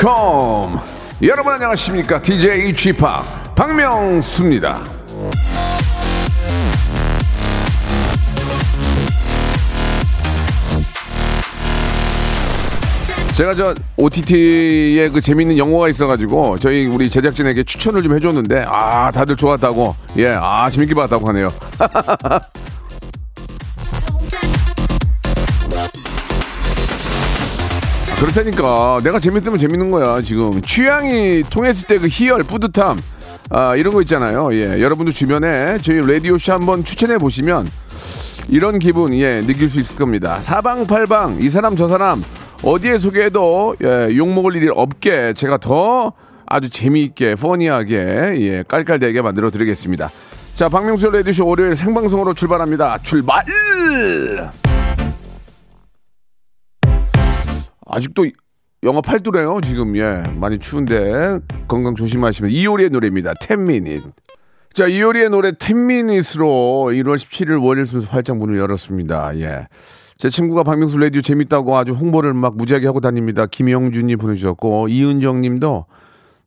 컴. 여러분 안녕하십니까? DJ g p 박명수입니다. 제가 저 OTT에 그 재밌는 영화가 있어가지고 저희 우리 제작진에게 추천을 좀 해줬는데 아 다들 좋았다고. 예 아 재밌게 봤다고 하네요 그렇다니까. 내가 재밌으면 재밌는 거야 지금. 취향이 통했을 때 그 희열 뿌듯함 아 이런 거 있잖아요. 예 여러분들 주변에 저희 라디오 쇼 한번 추천해 보시면 이런 기분 예 느낄 수 있을 겁니다. 사방팔방 이 사람 저 사람 어디에 소개해도 예, 욕먹을 일이 없게 제가 더 아주 재미있게 퍼니하게 예 깔깔대게 만들어 드리겠습니다. 자 박명수 라디오쇼 월요일 생방송으로 출발합니다. 출발 아직도 영하 8도래요 지금. 예 많이 추운데 건강 조심하시면 이효리의 노래입니다. 10미닛 자 이효리의 노래 10미닛으로 1월 17일 월요일 순서 활짝 문을 열었습니다. 예 제 친구가 박명수 라디오 재밌다고 아주 홍보를 막 무지하게 하고 다닙니다. 김영준이 보내주셨고 이은정님도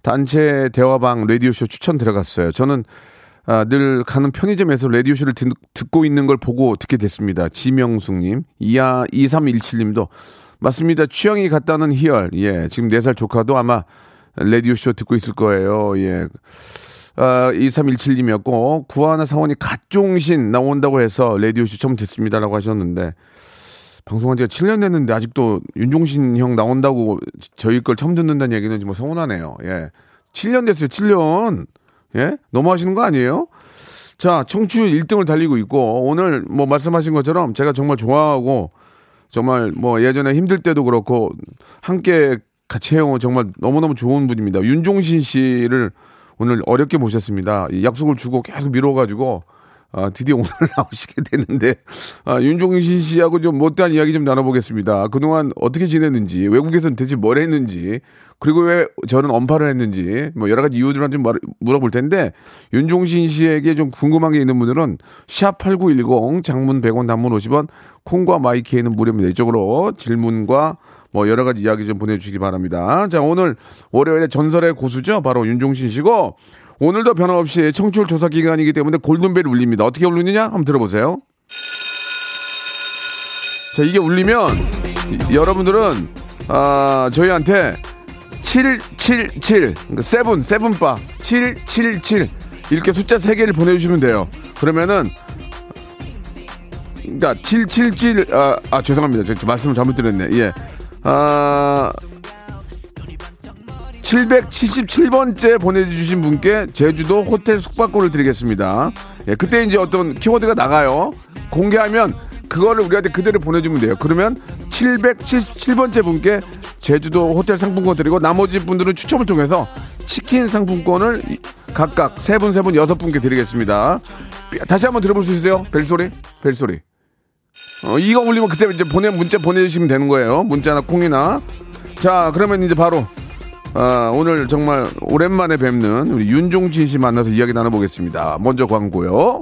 단체 대화방 라디오쇼 추천 들어갔어요. 저는 아, 늘 가는 편의점에서 라디오쇼를 듣, 듣고 있는 걸 보고 듣게 됐습니다. 지명숙님, 이야 2317님도 맞습니다. 취향이 같다는 희열. 예, 지금 4살 조카도 아마 라디오쇼 듣고 있을 거예요. 예. 아, 2317님이었고, 구하나 사원이 갓종신 나온다고 해서 라디오쇼 처음 듣습니다라고 하셨는데, 방송한 지가 7년 됐는데 아직도 윤종신 형 나온다고 저희 걸 처음 듣는다는 얘기는 좀 서운하네요. 예. 7년 됐어요, 7년. 예? 너무 하시는 거 아니에요? 자, 청취율 1등을 달리고 있고, 오늘 뭐 말씀하신 것처럼 제가 정말 좋아하고, 정말 뭐 예전에 힘들 때도 그렇고, 함께 같이 해온 정말 너무너무 좋은 분입니다. 윤종신 씨를 오늘 어렵게 모셨습니다. 이 약속을 주고 계속 미뤄가지고, 아, 드디어 오늘 나오시게 됐는데, 아, 윤종신 씨하고 좀 못다한 이야기 좀 나눠보겠습니다. 그동안 어떻게 지냈는지, 외국에서는 대체 뭘 했는지, 그리고 왜 저는 언파를 했는지, 뭐 여러 가지 이유들을 좀 말- 물어볼 텐데, 윤종신 씨에게 좀 궁금한 게 있는 분들은, 샵8910, 장문 100원, 단문 50원, 콩과 마이케이는 무료입니다. 이쪽으로 질문과 뭐 여러 가지 이야기 좀 보내주시기 바랍니다. 자, 오늘 월요일에 전설의 고수죠. 바로 윤종신 씨고, 오늘도 변함없이 청취율 조사 기간이기 때문에 골든벨이 울립니다. 어떻게 울리느냐? 한번 들어보세요. 자, 이게 울리면 이- 여러분들은 아, 저희한테 777 그러니까 seven seven바 777 이렇게 숫자 3개를 보내 주시면 돼요. 그러면은 그러니까 777 아, 아 죄송합니다. 제가 말씀을 잘못 드렸네. 예. 아 777번째 보내주신 분께 제주도 호텔 숙박권을 드리겠습니다. 예, 그때 이제 어떤 키워드가 나가요. 공개하면 그거를 우리한테 그대로 보내주면 돼요. 그러면 777번째 분께 제주도 호텔 상품권 드리고 나머지 분들은 추첨을 통해서 치킨 상품권을 이- 각각 세 분, 세 분, 여섯 분께 드리겠습니다. 다시 한번 들어볼 수 있어요? 벨소리? 벨소리. 어, 이거 올리면 그때 이제 보내 문자 보내주시면 되는 거예요. 문자나 콩이나. 자, 그러면 이제 바로 아, 오늘 정말 오랜만에 뵙는 우리 윤종신 씨 만나서 이야기 나눠보겠습니다. 먼저 광고요.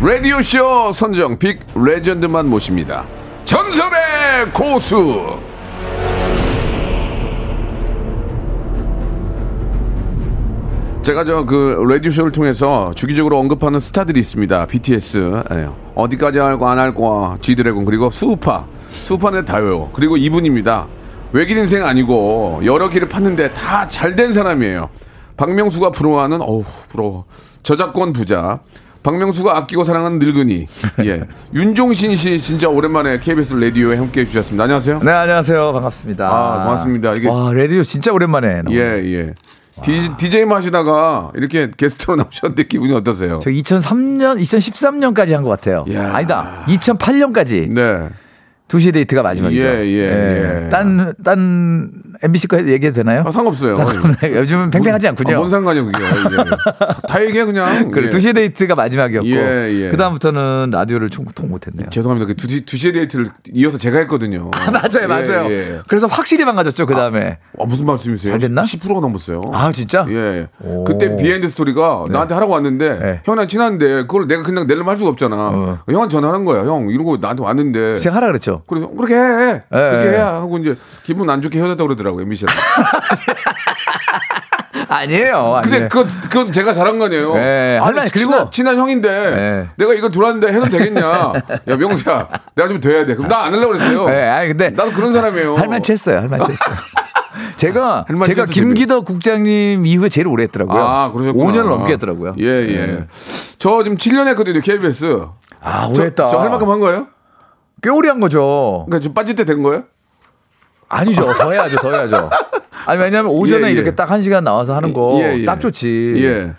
라디오쇼 선정 빅 레전드만 모십니다. 전설의 고수! 제가 저 그 라디오쇼를 통해서 주기적으로 언급하는 스타들이 있습니다. BTS. 예. 어디까지 할거 안할 거야. 지드래곤. 그리고 수우파. 수우파는 다요. 그리고 이분입니다. 외길 인생 아니고 여러 길을 팠는데 다 잘 된 사람이에요. 박명수가 부러워하는 어우 부러워 저작권 부자. 박명수가 아끼고 사랑하는 늙은이. 예. 윤종신 씨 진짜 오랜만에 KBS 라디오에 함께 해 주셨습니다. 안녕하세요. 네, 안녕하세요. 반갑습니다. 아, 고맙습니다. 이게- 와, 라디오 진짜 오랜만에. 나오네요. 예, 예. 디, DJ만 하시다가 이렇게 게스트로 나오셨는데 기분이 어떠세요? 저 2003년, 2013년까지 한 것 같아요. 야. 아니다. 2008년까지 네. 두시 데이트가 마지막이죠. 예, 예, 예. 딴, 딴 MBC 거 얘기해도 되나요? 아, 상관없어요. 요즘은 팽팽하지 않군요. 아, 뭔 상관이야, 그게. 예. 다 얘기해, 그냥. 그래, 예. 두시 데이트가 마지막이었고. 예, 예. 그다음부터는 라디오를 총통 못했네요. 죄송합니다. 그 두시, 두시의 데이트를 이어서 제가 했거든요. 아, 맞아요, 예, 맞아요. 예. 그래서 확실히 망가졌죠, 그 다음에. 아, 무슨 말씀이세요? 잘 됐나? 10%가 넘었어요. 아, 진짜? 예. 오. 그때 behind story가 나한테 하라고 왔는데 네. 형이랑 친한데 그걸 내가 그냥 내려면 할 수가 없잖아. 어. 형한테 전화하는 거야. 형 이러고 나한테 왔는데. 제가 하라 그랬죠. 그래서 그렇게 해. 그렇게 예. 해야 하고 이제 기분 안 좋게 헤어졌다고 그러더라고 요, 미셸. 아니에요. 근데 아니에요. 그거 그건 제가 잘한 거 아니에요. 예, 할 아니, 말- 친한, 그리고- 친한 형인데 예. 내가 이거 들어왔는데 해도 되겠냐? 야 명수야, 내가 좀 돼야 돼. 그럼 나 안 하려고 그랬어요. 네, 아니 근데 나도 그런 사람이에요. 할만치 했어요. 할만치 했어요. 제가 제가 김기덕 국장님 이후에 제일 오래 했더라고요. 아, 그러셨구나. 5년을 넘게 했더라고요. 예, 예. 저 지금 7년 했거든요, KBS. 아, 저, 오래 했다. 저 할 만큼 한 거예요? 꽤 오래 한 거죠. 그러니까 좀 빠질 때 된 거예요? 아니죠. 더 해야죠. 더 해야죠. 아니 왜냐면 오전에 예, 예. 이렇게 딱 한 시간 나와서 하는 거 딱 예, 예. 좋지. 예.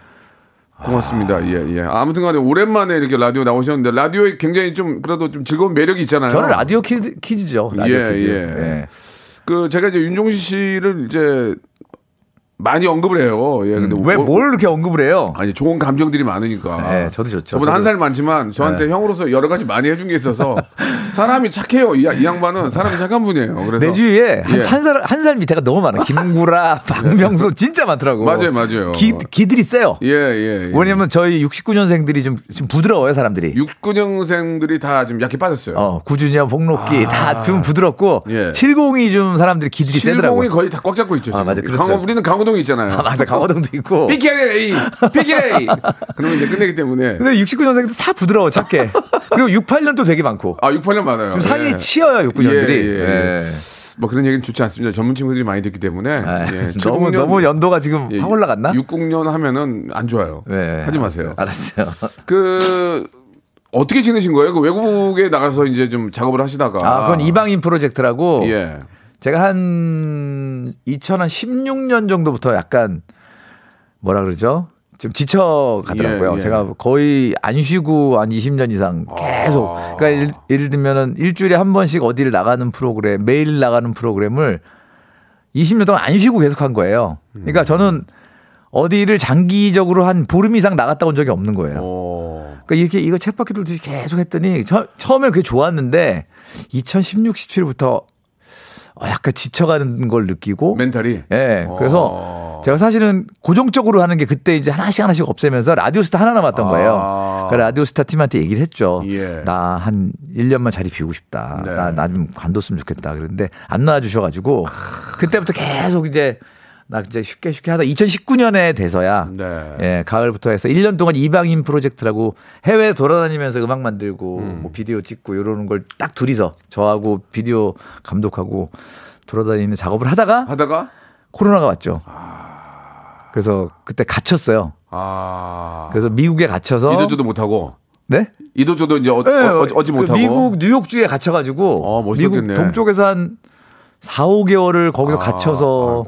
고맙습니다. 예, 예. 아무튼 간에 오랜만에 이렇게 라디오 나오셨는데 라디오에 굉장히 좀 그래도 좀 즐거운 매력이 있잖아요. 저는 라디오 kids, kids죠. 라디오 예, kids. 예. 예. 그 제가 이제 윤종신 씨를 이제 많이 언급을 해요. 예. 근데 왜 뭐- 뭘 이렇게 언급을 해요? 아니 좋은 감정들이 많으니까. 네, 저도 좋죠. 저보다 한. 살 많지만 저한테 형으로서 여러 가지 많이 해준 게 있어서 사람이 착해요. 이, 이 양반은 사람이 착한 분이에요. 그래서 내 주위에 예. 한살한살 밑에가 너무 많아. 김구라, 박명수 진짜 많더라고. 맞아요, 맞아요. 기, 기들이 세요. 예, 예. 예. 왜냐면 저희 69년생들이 좀, 좀 부드러워요, 사람들이. 69년생들이 다 좀 약해 빠졌어요. 어, 구준현, 복록기 다좀 부드럽고 아. 예. 실공이 좀 사람들이 기들이 세더라고요. 실공이 거의 다 꽉 잡고 있죠. 아, 지금. 맞아, 그렇죠. 강호, 우리는 강 호동이 있잖아요. 아, 맞아, 강화동도 있고. PK, PK. 그러면 이제 끝내기 때문에. 근데 69년생들 다 부드러워, 착해. 그리고 68년도 되게 많고. 아, 68년 많아요. 좀 사이에 예. 치여요, 69년들이. 예, 예, 예. 뭐 그런 얘기는 좋지 않습니다. 전문 친구들이 많이 듣기 때문에. 아, 예, 너무 70년 너무 연도가 지금 예, 확 올라갔나? 60년 하면은 안 좋아요. 네, 하지 마세요. 알았어요. 그 어떻게 지내신 거예요? 그 외국에 나가서 이제 좀 작업을 하시다가. 아, 그건 이방인 프로젝트라고. 예. 제가 한 2016년 정도부터 약간 뭐라 그러죠? 좀 지쳐 가더라고요. 예, 예. 제가 거의 안 쉬고 한 20년 이상 계속. 아. 그러니까 예를, 예를 들면은 일주일에 한 번씩 어디를 나가는 프로그램, 매일 나가는 프로그램을 20년 동안 안 쉬고 계속 한 거예요. 그러니까 저는 어디를 장기적으로 한 보름 이상 나갔다 온 적이 없는 거예요. 어. 그러니까 이렇게 이거 책바퀴 돌듯이 계속 했더니 처, 처음에 그게 좋았는데 2016, 17부터 어, 약간 지쳐가는 걸 느끼고 멘탈이. 예. 그래서 어. 제가 사실은 고정적으로 하는 게 그때 이제 하나씩 하나씩 없애면서 라디오스타 하나 남았던 아. 거예요. 그 라디오스타 팀한테 얘기를 했죠. 예. 나 한 1년만 자리 비우고 싶다. 네. 나, 나 좀 관뒀으면 좋겠다. 그런데 안 놔주셔가지고 그때부터 계속 이제 나 이제 쉽게 쉽게 하다 2019년에 돼서야 네. 예, 가을부터 해서 1년 동안 이방인 프로젝트라고 해외 돌아다니면서 음악 만들고 음. 뭐 비디오 찍고 이러는 걸 딱 둘이서 저하고 비디오 감독하고 돌아다니는 작업을 하다가 하다가 코로나가 왔죠. 그래서 그때 갇혔어요. 아. 그래서 미국에 갇혀서 이도저도 못하고 네? 이도저도 이제 어, 네, 어, 어지 그 못하고 미국 뉴욕주에 갇혀가지고 어, 멋있었겠네. 미국 동쪽에서 한 4, 5개월을 거기서 아, 갇혀서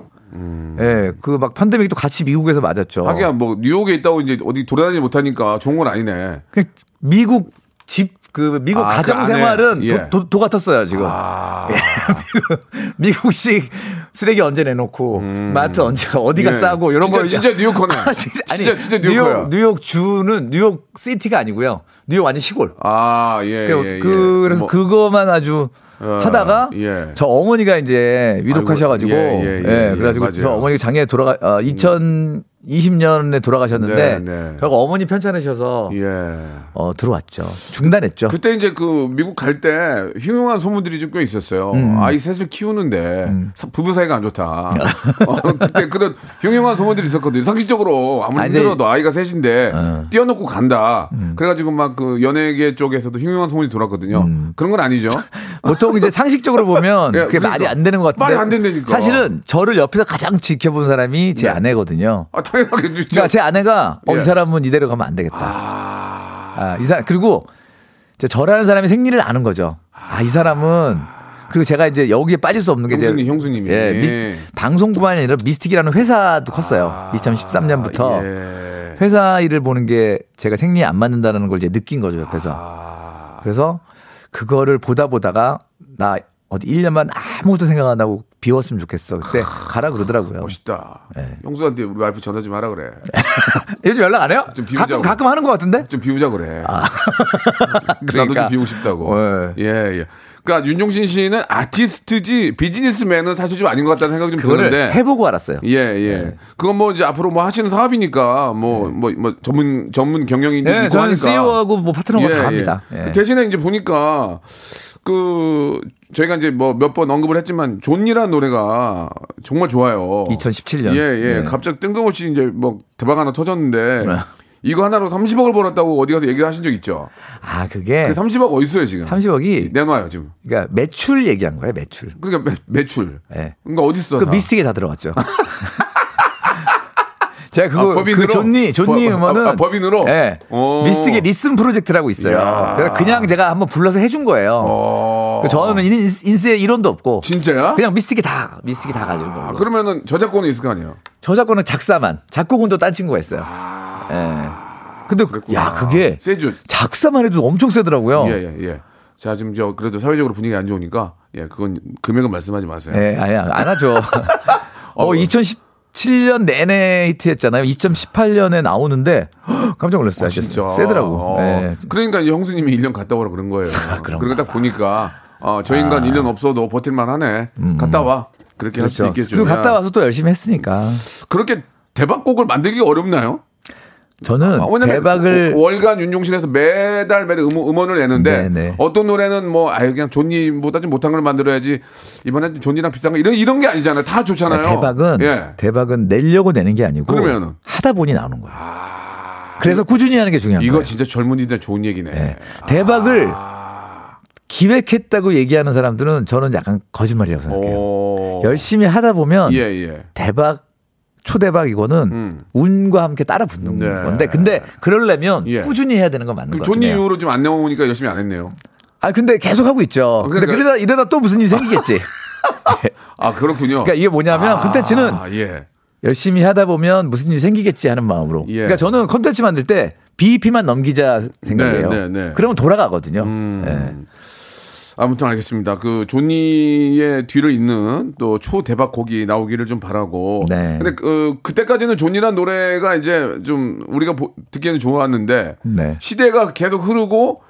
예, 그 막 팬데믹도 같이 미국에서 맞았죠. 하기야 뭐 뉴욕에 있다고 이제 어디 돌아다니지 못하니까 좋은 건 아니네. 그냥 미국 집 그 미국 아, 그 가정 안에. 생활은 예. 도, 도, 도 같았어요 지금. 아. 미국식 쓰레기 언제 내놓고 마트 언제 어디가 예. 싸고 이런 진짜, 거 진짜 뉴요커네. 아니, 진짜 진짜 뉴요커야. 뉴욕 뉴욕 주는 뉴욕 시티가 아니고요. 뉴욕 완전 시골. 아, 예, 그, 예, 예. 그, 래서 뭐, 그거만 아주 어, 하다가 예. 저 어머니가 이제 위독하셔가지고 예, 예, 예, 예, 그래가지고. 저 어머니가 작년에 돌아가 어, 2020년에 돌아가셨는데 네, 네. 저가 어머니 편찮으셔서 예. 어, 들어왔죠. 중단했죠. 그때 이제 그 미국 갈 때 흉흉한 소문들이 좀 꽤 있었어요. 음. 아이 셋을 키우는데 사- 부부 사이가 안 좋다. 어, 그때 그런 흉흉한 소문들이 있었거든요. 상식적으로 아무리 아니, 근데- 힘들어도 아이가 셋인데 어. 띄워놓고 간다. 음. 그래가지고 막 그 연예계 쪽에서도 흉흉한 소문이 돌았거든요. 그런 건 아니죠. 보통 이제 상식적으로 보면 예, 그게 그러니까. 말이 안 되는 것 같은데 말이 안 된다니까. 사실은 저를 옆에서 가장 지켜본 사람이 제 네. 아내거든요. 아, 당연하게 진짜. 그러니까 제 아내가 어, 예. 이 사람은 이대로 가면 안 되겠다. 아, 아, 이 사람 그리고 이제 저라는 사람의 생리를 아는 거죠. 아, 이 사람은 그리고 제가 이제 여기에 빠질 수 없는 게 형수님, 형수님이. 예, 미- 방송뿐만이 아니라 미스틱이라는 회사도 컸어요. 2013년부터 아, 예. 회사 일을 보는 게 제가 생리에 안 맞는다는 걸 이제 느낀 거죠, 옆에서. 아, 그래서 그거를 보다 보다가 나 어디 1년만 아무것도 생각 안 하고 비웠으면 좋겠어. 그때 가라 그러더라고요. 멋있다. 예. 형수한테 우리 와이프 전화 좀 하라 그래. 요즘 연락 안 해요? 좀 비우자고. 가끔, 가끔 하는 것 같은데? 좀 비우자 그래. 나도 그러니까. 좀 비우고 싶다고. 어, 예, 예. 그러니까 윤종신 씨는 아티스트지 비즈니스맨은 사실 좀 아닌 것 같다는 생각이 좀 그거를 드는데. 해보고 알았어요. 예, 예. 그건 뭐 이제 앞으로 뭐 하시는 사업이니까 뭐, 뭐, 뭐 전문, 전문 경영인지 네, 저는 하니까. CEO하고 뭐 파트너가 다 합니다. 예. 예. 대신에 이제 보니까 그 저희가 이제 뭐 몇 번 언급을 했지만 좋니라는 노래가 정말 좋아요. 2017년. 예, 예. 네. 갑자기 뜬금없이 이제 뭐 대박 하나 터졌는데 네. 이거 하나로 30억을 벌었다고 어디 가서 얘기를 하신 적 있죠? 아, 그게 그 30억 어디 있어요, 지금? 30억이 내놔요, 지금. 그러니까 매출 얘기한 거예요, 매출. 그러니까 매, 출 예. 그러니까 어디 있어? 그 다? 미스틱에 다 들어갔죠. 제가 그거 아, 법인으로? 그 좋니 좋니 법- 음원은 아, 아, 법인으로? 예. 오. 미스틱의 Listen 프로젝트라고 있어요. 그래서 그냥 제가 한번 불러서 해준 거예요. 어. 그 저는 인- 인세 일원도 없고 진짜야? 그냥 미스틱이 다 미스틱이 다 가지고 아. 그러면은 저작권은 있을 거 아니에요? 저작권은 작사만, 작곡은 또 딴 친구가 있어요. 예. 근데 그- 그랬구나. 야 그게 세주. 작사만 해도 엄청 세더라고요. 예, 예, 예. 자, 지금 저 그래도 사회적으로 분위기 안 좋으니까 예, 그건 금액은 말씀하지 마세요. 예, 아니, 안 하죠. 어, 2017년 내내 히트했잖아요. 2018년에 나오는데 헉, 깜짝 놀랐어요. 아, 진짜. 세더라고. 어. 예. 그러니까 형수님이 1년 갔다 오라 그런 거예요. 그런가 그러니까 딱 보니까 어, 저 인간 1년 없어도 버틸만 하네. 갔다 와. 그렇게 음. 그렇죠. 있겠죠. 그리고 갔다 야, 와서 또 열심히 했으니까. 그렇게 대박곡을 만들기가 어렵나요? 저는 아, 대박을 월간 윤종신에서 매달 매달 음원, 음원을 내는데 네네. 어떤 노래는 뭐 아예 그냥 존니보다 좀 못한 걸 만들어야지 이번엔 존니랑 비싼 거 이런 이런 게 아니잖아요. 다 좋잖아요. 대박은 예. 대박은 내려고 내는 게 아니고 그러면은? 아, 하다 보니 나오는 거야. 그래서 꾸준히 하는 게 중요한 이거 거예요. 진짜 젊은이들 좋은 얘기네. 예. 대박을 아. 기획했다고 얘기하는 사람들은 저는 약간 거짓말이라고 생각해요. 오. 열심히 하다 보면 예, 예. 대박 초대박 이거는 음. 운과 함께 따라 붙는 네. 건데 근데 그러려면 예. 꾸준히 해야 되는 건 맞는 것 존니 같아요. 이후로 좀 안 나오니까 열심히 안 했네요. 아 근데 계속 하고 있죠. 근데 그러니까- 그러다 이러다 또 무슨 일이 생기겠지. 아 그렇군요. 그러니까 이게 뭐냐면 콘텐츠는 아, 예. 열심히 하다 보면 무슨 일이 생기겠지 하는 마음으로. 예. 그러니까 저는 콘텐츠 만들 때 BEP만 넘기자 생각이에요. 네, 네, 네. 그러면 돌아가거든요. 음. 예. 아무튼 알겠습니다. 그 존니의 뒤를 잇는 또 초대박 곡이 나오기를 좀 바라고. 네. 근데 그 그때까지는 존니란 노래가 이제 좀 우리가 보- 듣기에는 좋았는데 네. 시대가 계속 흐르고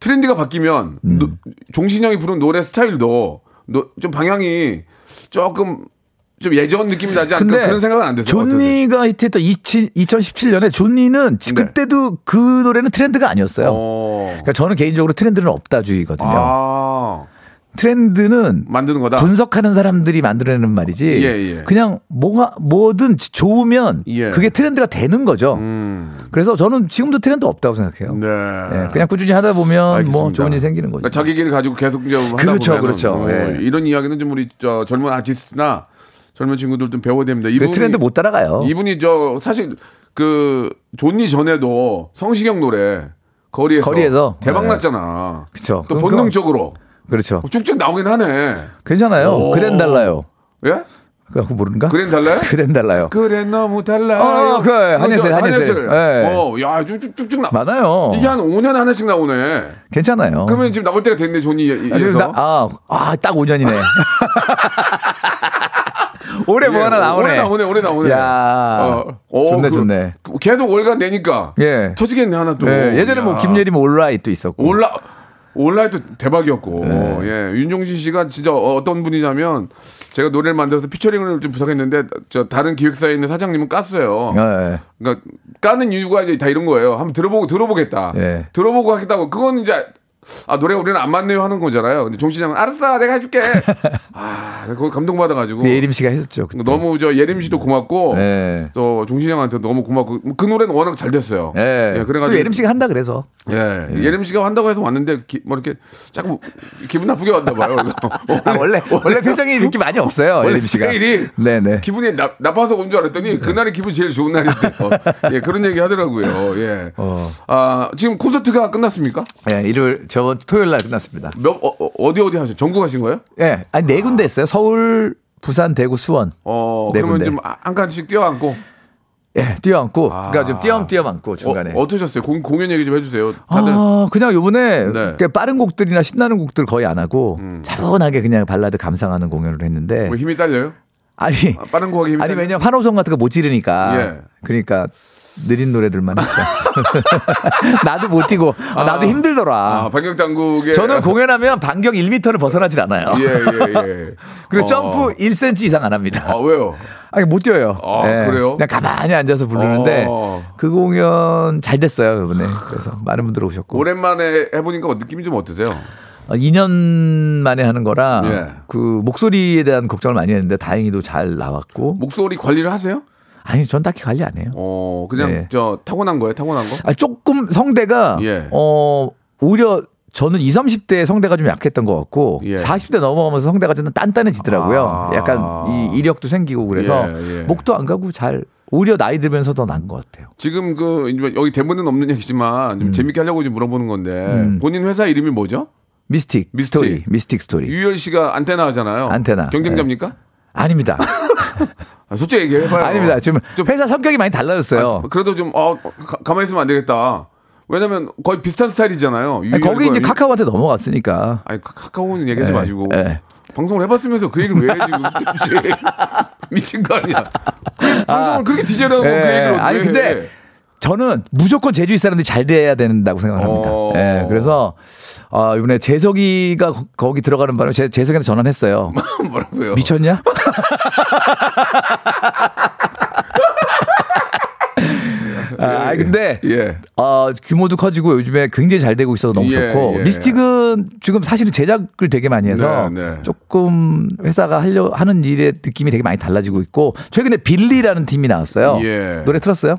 트렌드가 바뀌면 음. 노- 종신형이 부른 노래 스타일도 노- 좀 방향이 조금 좀 예전 느낌이 나지 않을까 그런 생각은 안 드세요? 좋니가 히트했던 2017년에 좋니는 지- 네. 그때도 그 노래는 트렌드가 아니었어요. 어. 그러니까 저는 개인적으로 트렌드는 없다주의거든요. 아, 트렌드는 만드는 거다. 분석하는 사람들이 만들어내는 말이지. 예, 예. 그냥 뭐가 뭐든 좋으면 예. 그게 트렌드가 되는 거죠. 음, 그래서 저는 지금도 트렌드 없다고 생각해요. 네. 예, 그냥 꾸준히 하다 보면 알겠습니다. 뭐 좋은 일이 생기는 거죠. 그러니까 자기 길을 가지고 계속 이제 하다 그렇죠, 보면은 그렇죠. 어, 예. 이런 이야기는 좀 우리 저 젊은 아티스트나 젊은 친구들 좀 배워야 됩니다. 그 이분이 트렌드 못 따라가요. 이분이 저 사실 그 존니 전에도 성시경 노래 거리에서, 거리에서. 대박 네. 났잖아. 그쵸. 또 그럼 본능적으로 그렇죠. 쭉쭉 나오긴 하네. 괜찮아요. 오. 그댄 달라요. 예? 그거 모르는가? 그랜 달라요? 그댄 달라요. 그래 너무 달라요. 어, 그래. 한예슬, 저 한예슬. 예. 어, 야, 쭉쭉쭉 나. 많아요. 이게 한 5년 하나씩 나오네. 괜찮아요. 그러면 지금 나올 때가 됐네, 좋니 아, 아, 아, 딱 5년이네. 올해 뭐 예, 하나 나오네. 올해 나오네, 올해 나오네. 야, 좋네, 그- 좋네. 그 계속 월간 내니까. 예. 터지겠네, 하나 또. 예, 예전에 뭐 야. 김예림 All Right도 있었고. 올라, 온라인도 대박이었고. 네. 예. 윤종신 씨가 진짜 어떤 분이냐면 제가 노래를 만들어서 피처링을 좀 부탁했는데 저 다른 기획사에 있는 사장님은 깠어요. 예. 그러니까 까는 이유가 이제 다 이런 거예요. 한번 들어보고 들어보겠다. 예. 들어보고 하겠다고. 그건 이제 아 노래 우리는 안 맞네요 하는 거잖아요. 근데 종시장은 알았어 내가 해줄게. 아 거기 감동받아가지고 그 예림 씨가 했었죠. 그때. 너무 저 예림 씨도 고맙고 네. 또 종신형한테 너무 고맙고 그 노래는 워낙 잘 됐어요. 예. 예, 또 예림 씨가 한다 그래서. 예, 예림 씨가 한다고 해서 왔는데 기, 뭐 이렇게 자꾸 기분 나쁘게 왔나 봐요. 아, 원래 원래 표정이 이렇게 많이 없어요. 원래 예림 씨가. 스타일이 네네. 기분이 나, 나빠서 온 줄 알았더니 그날이 기분이 제일 좋은 날인데 예, 그런 얘기 하더라고요. 예. 어. 아 지금 콘서트가 끝났습니까? 예, 일요일 저번 토요일 날 끝났습니다. 몇 어, 어, 어디 어디 하셨? 전국 하신 거예요? 예, 아니 네 군데 했어요. 서울, 부산, 대구, 수원. 어 네 그러면 군데. 좀한 칸씩 뛰어안고 예, 뛰어안고. 그러니까 좀 띄엄띄엄 안고 중간에. 어, 어떠셨어요? 공, 공연 얘기 좀 해주세요. 다들 아, 그냥 요번에 네. 음. 그 빠른 곡들이나 신나는 곡들 거의 안 하고 차분하게 그냥 발라드 감상하는 공연을 했는데 뭐 힘이 딸려요? 아니 아, 빠른 곡 하기 힘이 아니 딸려요? 왜냐 면 환호성 같은 거 못 지르니까 예. 그러니까 느린 노래들만 했죠. 나도 못 뛰고 아, 나도 힘들더라. 아, 반경장국의 저는 공연하면 반경 1m를 벗어나질 않아요. 예, 예, 예. 그리고 어. 점프 1cm 이상 안 합니다. 아, 왜요? 아니 못 뛰어요. 아, 그래요? 그냥 가만히 앉아서 부르는데 어. 그 공연 잘 됐어요 이번에. 그래서 많은 분들 오셨고. 오랜만에 해 보니까 느낌이 좀 어떠세요? 어, 2년 만에 하는 거라 예. 그 목소리에 대한 걱정을 많이 했는데 다행히도 잘 나왔고. 목소리 관리를 하세요? 아니 전 딱히 관리 안 해요. 어, 그냥 네. 저 타고난 거예요? 타고난 거? 아, 조금 성대가 예. 어 오히려 저는 20, 30대 성대가 좀 약했던 것 같고 예. 40대 넘어가면서 성대가 좀 단단해지더라고요. 아. 약간 이 이력도 생기고 그래서 예, 예. 목도 안 가고 잘 오히려 나이 들면서 더 나은 것 같아요. 지금 그 여기 대본은 없는 얘기지만 음. 좀 재밌게 하려고 좀 물어보는 건데 본인 회사 이름이 뭐죠? 미스틱, 미스틱. 스토리, 미스틱 스토리. 유희열 씨가 안테나 하잖아요. 안테나. 경쟁자입니까? 아닙니다. 아, 솔직히 얘기해봐요. 아닙니다. 지금 좀- 회사 성격이 많이 달라졌어요. 아, 그래도 좀 어, 가, 가만히 있으면 안 되겠다. 왜냐면 거의 비슷한 스타일이잖아요. 거기 이제 유- 카카오한테 넘어갔으니까. 아니 카- 카카오는 얘기하지 예, 마시고 예. 방송을 해봤으면서 그 얘기를 왜 해, 혹시 미친 거 아니야? 그 방송을 그렇게 디제라고 그 예, 얘기를 어떻게 아니 해? 근데 저는 무조건 제주시 사람들이 잘 돼야 된다고 생각을 합니다. 어. 예, 그래서 아, 이번에 재석이가 거- 거기 들어가는 바람에 제, 재석이한테 전화했어요. 뭐라고요? 미쳤냐? 아, 아니, 근데 예. 어, 규모도 커지고 요즘에 굉장히 잘 되고 있어서 너무 예, 좋고 예. 미스틱은 지금 사실은 제작을 되게 많이 해서 네, 네. 조금 회사가 하려 하는 일의 느낌이 되게 많이 달라지고 있고 최근에 빌리라는 팀이 나왔어요. 예. 노래 틀었어요?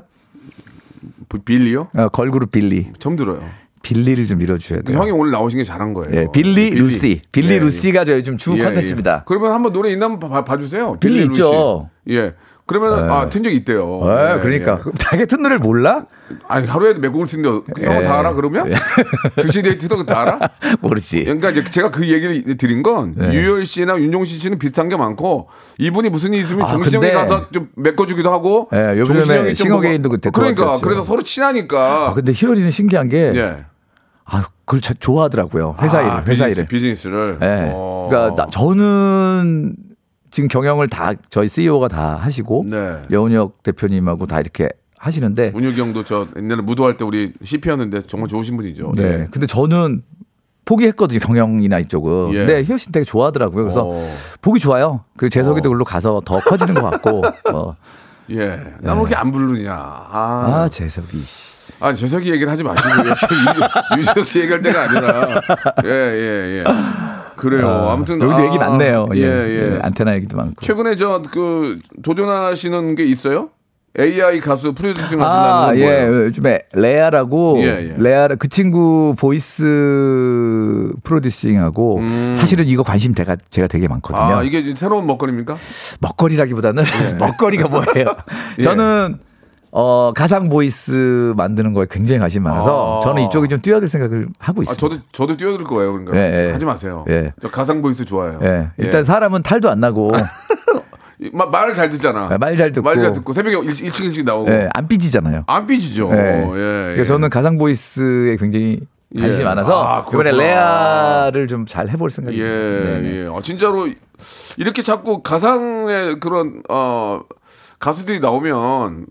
부- 빌리요? 어, 걸그룹 빌리. 처음 들어요. 빌리를 좀 밀어줘야 돼요. 형이 오늘 나오신 게 잘한 거예요. 예, 빌리, 루시. 빌리 예, 루시가 저 요즘 주 예, 컨텐츠입니다. 예. 그러면 한번 노래 있나 한번 봐, 봐주세요. 빌리 루시. 있죠. 예. 그러면 아, 튼적 있대요. 예, 예, 그러니까 예. 자기 튼 노래를 몰라? 아니 하루에도 몇 곡을 듣는데 형은 예. 다 알아 그러면? 두시 데이트도 다 알아? 모르지. 그러니까 이제 제가 그 얘기를 드린 건 네. 유열 씨나 윤종신 씨는 비슷한 게 많고 이분이 무슨 일 있으면 아, 종신 형이 근데- 가서 좀 메꿔주기도 하고 예, 요즘에 종신 형이 좀 싱어게인도 그때 그러니까 도와줬죠. 그래서 서로 친하니까 아, 근데 희열이는 신기한 게 예. 아, 그걸 자- 좋아하더라고요. 회사 아, 일을, 회사 비즈니스, 일을. 비즈니스를 예. 어. 그러니까 나- 저는 지금 경영을 다 저희 CEO가 다 하시고 네. 여운혁 대표님하고 다 이렇게 하시는데 운혁이 형도 저 옛날에 무도할 때 우리 CP였는데 정말 좋으신 분이죠. 네. 예. 근데 저는 포기했거든요. 경영이나 이쪽은. 예. 근데 희열 씨는 되게 좋아하더라고요. 그래서 어. 보기 좋아요. 그리고 재석이도 어. 글로 가서 더 커지는 것 같고. 어. 예. 나왜 이렇게 안 부르냐. 아, 아, 재석이. 씨. 아, 재석이 얘기를 하지 마시고 유- 유재석 씨 얘기할 때가 아니라 예, 예, 예. 그래요. 아, 무튼 여기도 아, 얘기 많네요. 예, 예, 예. 예. 안테나 얘기도 많고. 최근에 저 그 도전하시는 게 있어요? AI 가수 producing 하신다는 아, 건 예. 요즘에 레아라고 예, 예. 레아 그 친구 voice producing하고 사실은 이거 관심 제가 제가 되게 많거든요. 음. 아, 이게 새로운 먹거리입니까? 먹거리라기보다는 먹거리가 뭐예요? 예. 저는 어 가상 voice 만드는 거에 굉장히 관심 많아서 아. 저는 이쪽에 좀 뛰어들 생각을 하고 아, 있습니다. 저도 저도 뛰어들 거예요. 그러니까 예, 예. 하지 마세요. 예. 저 가상 voice 좋아해요. 예. 일단 사람은 탈도 안 나고 예. 마- 말을 잘 듣잖아. 네, 말잘 듣고. 말 잘 듣고 새벽에 일, 일찍 일찍 나오고. 예, 안 삐지잖아요. 안 삐지죠. 예. 예. 그래서 저는 가상 voice에 굉장히 관심이 예. 많아서 아, 이번에. 레아를 좀 잘 해볼 생각입니다. 예, 네네. 예. 아, 진짜로 이렇게 자꾸 가상의 그런 어 가수들이 나오면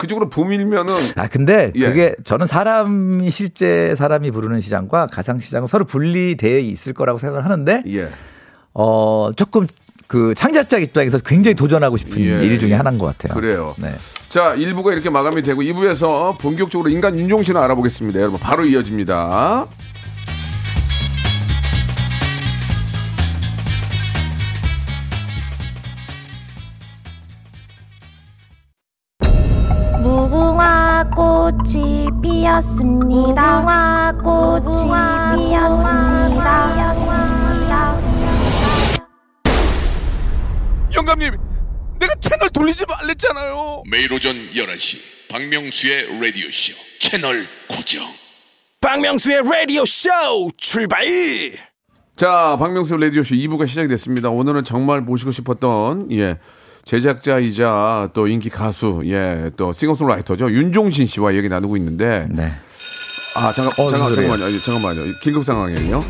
그쪽으로 봄이면은 아 근데 예. 그게 저는 사람이 실제 사람이 부르는 시장과 가상 시장은 서로 분리되어 있을 거라고 생각을 하는데 예. 어 조금 그 창작자 입장에서 굉장히 도전하고 싶은 예, 일 중에 예. 하나인 것 같아요. 그래요. 네. 자, 1부가 이렇게 마감이 되고 2부에서 본격적으로 인간 윤종신을 알아보겠습니다. 여러분 바로 이어집니다. 피었습니다. 무궁화 꽃이 피었습니다. 영감님, 내가 채널 돌리지 말랬잖아요. 매일 오전 11시 박명수의 라디오 쇼 채널 고정 박명수의 라디오 쇼 출발 자, 박명수 라디오 쇼 2부가 시작이 됐습니다. 오늘은 정말 모시고 싶었던, 예, 제작자이자 또 인기 가수, 예, 또 싱어송라이터죠. 윤종신 씨와 얘기 나누고 있는데, 네. 아, 잠깐, 어, 잠깐, 그래요. 잠깐만요. 잠깐만요. 긴급 상황이에요.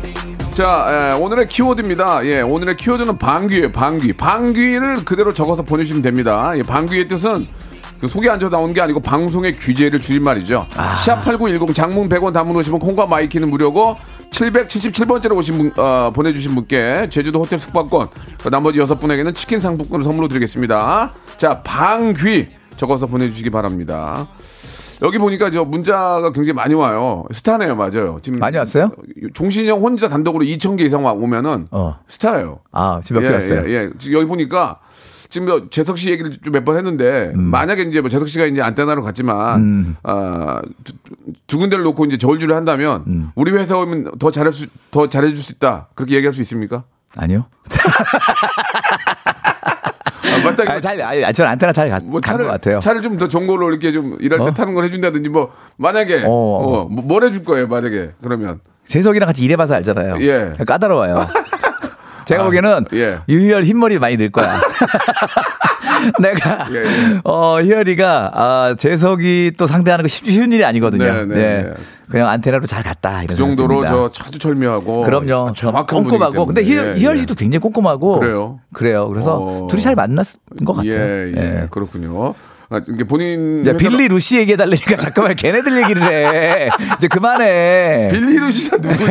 자, 예, 오늘의 키워드입니다. 예, 오늘의 키워드는 방귀예요, 방귀. 방귀를 그대로 적어서 보내주시면 됩니다. 예, 방귀의 뜻은 그 속에 앉아 나오는 게 아니고 방송의 귀재를 줄임말이죠. 샵8910 장문 100원 단문 오시면 콩과 my K는 무료고 777번째로 오신 분, 어, 보내주신 분께 제주도 호텔 숙박권, 그 나머지 여섯 분에게는 치킨 상품권을 선물로 드리겠습니다. 자, 방귀 적어서 보내주시기 바랍니다. 여기 보니까 저 문자가 굉장히 많이 와요. 스타네요, 맞아요. 지금 많이 왔어요? 종신이 형 혼자 단독으로 2천 개 이상 와- 오면은 어. 스타예요. 아, 지금 몇개 예, 왔어요? 예, 예. 지금 여기 보니까 지금 뭐 재석 씨 얘기를 좀 몇 번 했는데 음. 만약에 이제 뭐 재석 씨가 이제 안테나로 갔지만 아, 두, 두 군데를 놓고 이제 저울질을 한다면 음. 우리 회사 오면 더 잘할 수, 더 잘해줄 수 있다. 그렇게 얘기할 수 있습니까? 아니요. 아, 맞다. 이거 아, 잘, 아, 저는 안테나 잘간뭐것 차를 같아요. 차를 좀 더 정보로 이렇게 좀 일할 때 어? 타는 걸 해준다든지 뭐 만약에 어. 어, 뭐, 뭘 해줄 거예요 만약에 그러면 재석이랑 같이 일해봐서 알잖아요. 예. 까다로워요. 제가 보기에는 예. 유희열 흰머리 많이 늘 거야. 내가 예, 예. 어 희열이가 아 재석이 또 상대하는 거 쉽- 쉬운 일이 아니거든요. 네, 네, 네. 그냥 안테나로 잘 갔다 이런 그 정도로. 저 차두철미하고 그럼요. 정확한 꼼꼼하고. 근데 희열, 때문에. 희열 예, 씨도 굉장히 꼼꼼하고. 그래요? 그래요. 그래서 어. 둘이 잘 만났은 것 같아요. 예, 예, 그렇군요. 아, 이게 본인 야, 빌리 루시 얘기해달라니까 잠깐만 걔네들 얘기를 해. 이제 그만해. 빌리 루시가 누구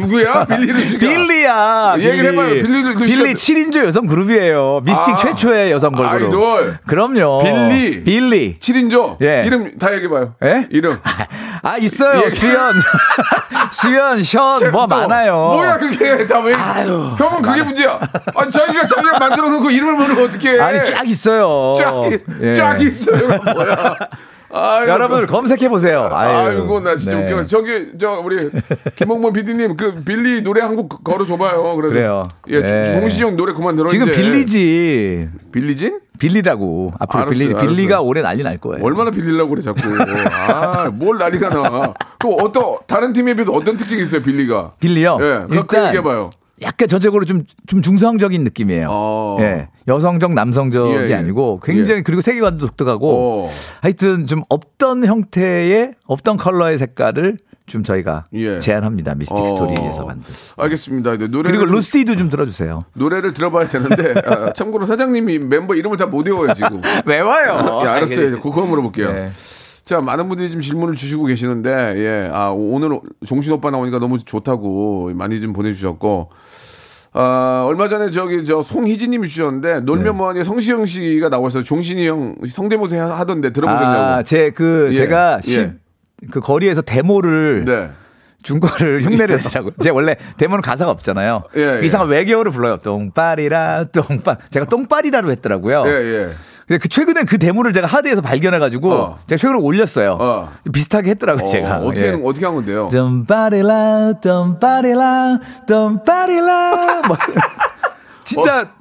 누구야? 빌리 루시가 빌리야. 얘기를 해봐요. 빌리 루시가 빌리 7인조 여성 그룹이에요. 미스틱 아, 최초의 여성 걸그룹. 아이돌. 그럼요. 빌리. 빌리. 7인조 예. 이름 다 얘기해봐요. 예? 이름 아 있어요. 예. 수연, 수연, 션, 뭐또 많아요. 뭐야 그게 다 왜? 아유. 형은 그게 문제야. 아 자기가 자기가 만들어 놓고 이름을 모르고 어떻게? 아니 쫙 있어요. 쫙, 예. 쫙 있어요. 뭐야? 아이고, 여러분 검색해 보세요. 아이고 나 진짜 네. 웃겨. 저기 저 우리 김홍범 PD님 그 빌리 노래 한 곡 걸어 줘봐요. 그래도. 그래요. 예, 네. 종시 형 노래 그만 들어. 지금 이제. 빌리지. 빌리진? 빌리라고 앞으로 알았어요, 빌리 알았어요. 빌리가 올해 난리 날 거예요. 얼마나 빌리려고 그래 자꾸. 아, 뭘 난리가 나. 그 어떤 다른 팀에 비해서 어떤 특징이 있어요 빌리가? 빌리요. 예, 그 일단 얘기해 봐요. 약간 전체적으로 좀, 좀 중성적인 느낌이에요. 어. 예. 여성적, 남성적이 예, 예. 아니고 굉장히 그리고 세계관도 독특하고 어. 하여튼 좀 없던 형태의 없던 컬러의 색깔을 좀 저희가 예. 제안합니다. 미스틱 어. 스토리에서 만든. 알겠습니다. 네, 노래 그리고 루시도 좀 들어주세요. 노래를 들어봐야 되는데 아, 참고로 사장님이 멤버 이름을 다 못 외워요 지금. 외워요. 예, 알았어요. 그거 물어볼게요. 네. 자, 많은 분들이 지금 질문을 주시고 계시는데, 예, 아, 오늘 종신 오빠 나오니까 너무 좋다고 많이 좀 보내주셨고, 아, 얼마 전에 저기 저 송희진 님이 주셨는데, 네. 놀면 뭐하니 성시영 씨가 나와서 종신이 형 성대모사 하던데 들어보셨냐고. 아, 제그 예, 제가 예. 십- 그 거리에서 데모를 네. 준 거를 흉내를 내라고. 제가 원래 데모는 가사가 없잖아요. 예, 예. 이상한 외계어를 불러요. 똥빨이라 똥빨. 제가 똥빨이라로 했더라고요. 예, 예. 근데 그 최근에 그 데모를 제가 하드에서 발견해가지고 어. 제가 최근에 올렸어요. 어. 비슷하게 했더라고요, 제가. 어, 어떻게, 예. 어떻게 한 건데요? 똥빨이라 똥빨이라 똥빨이라 뭐 진짜 어.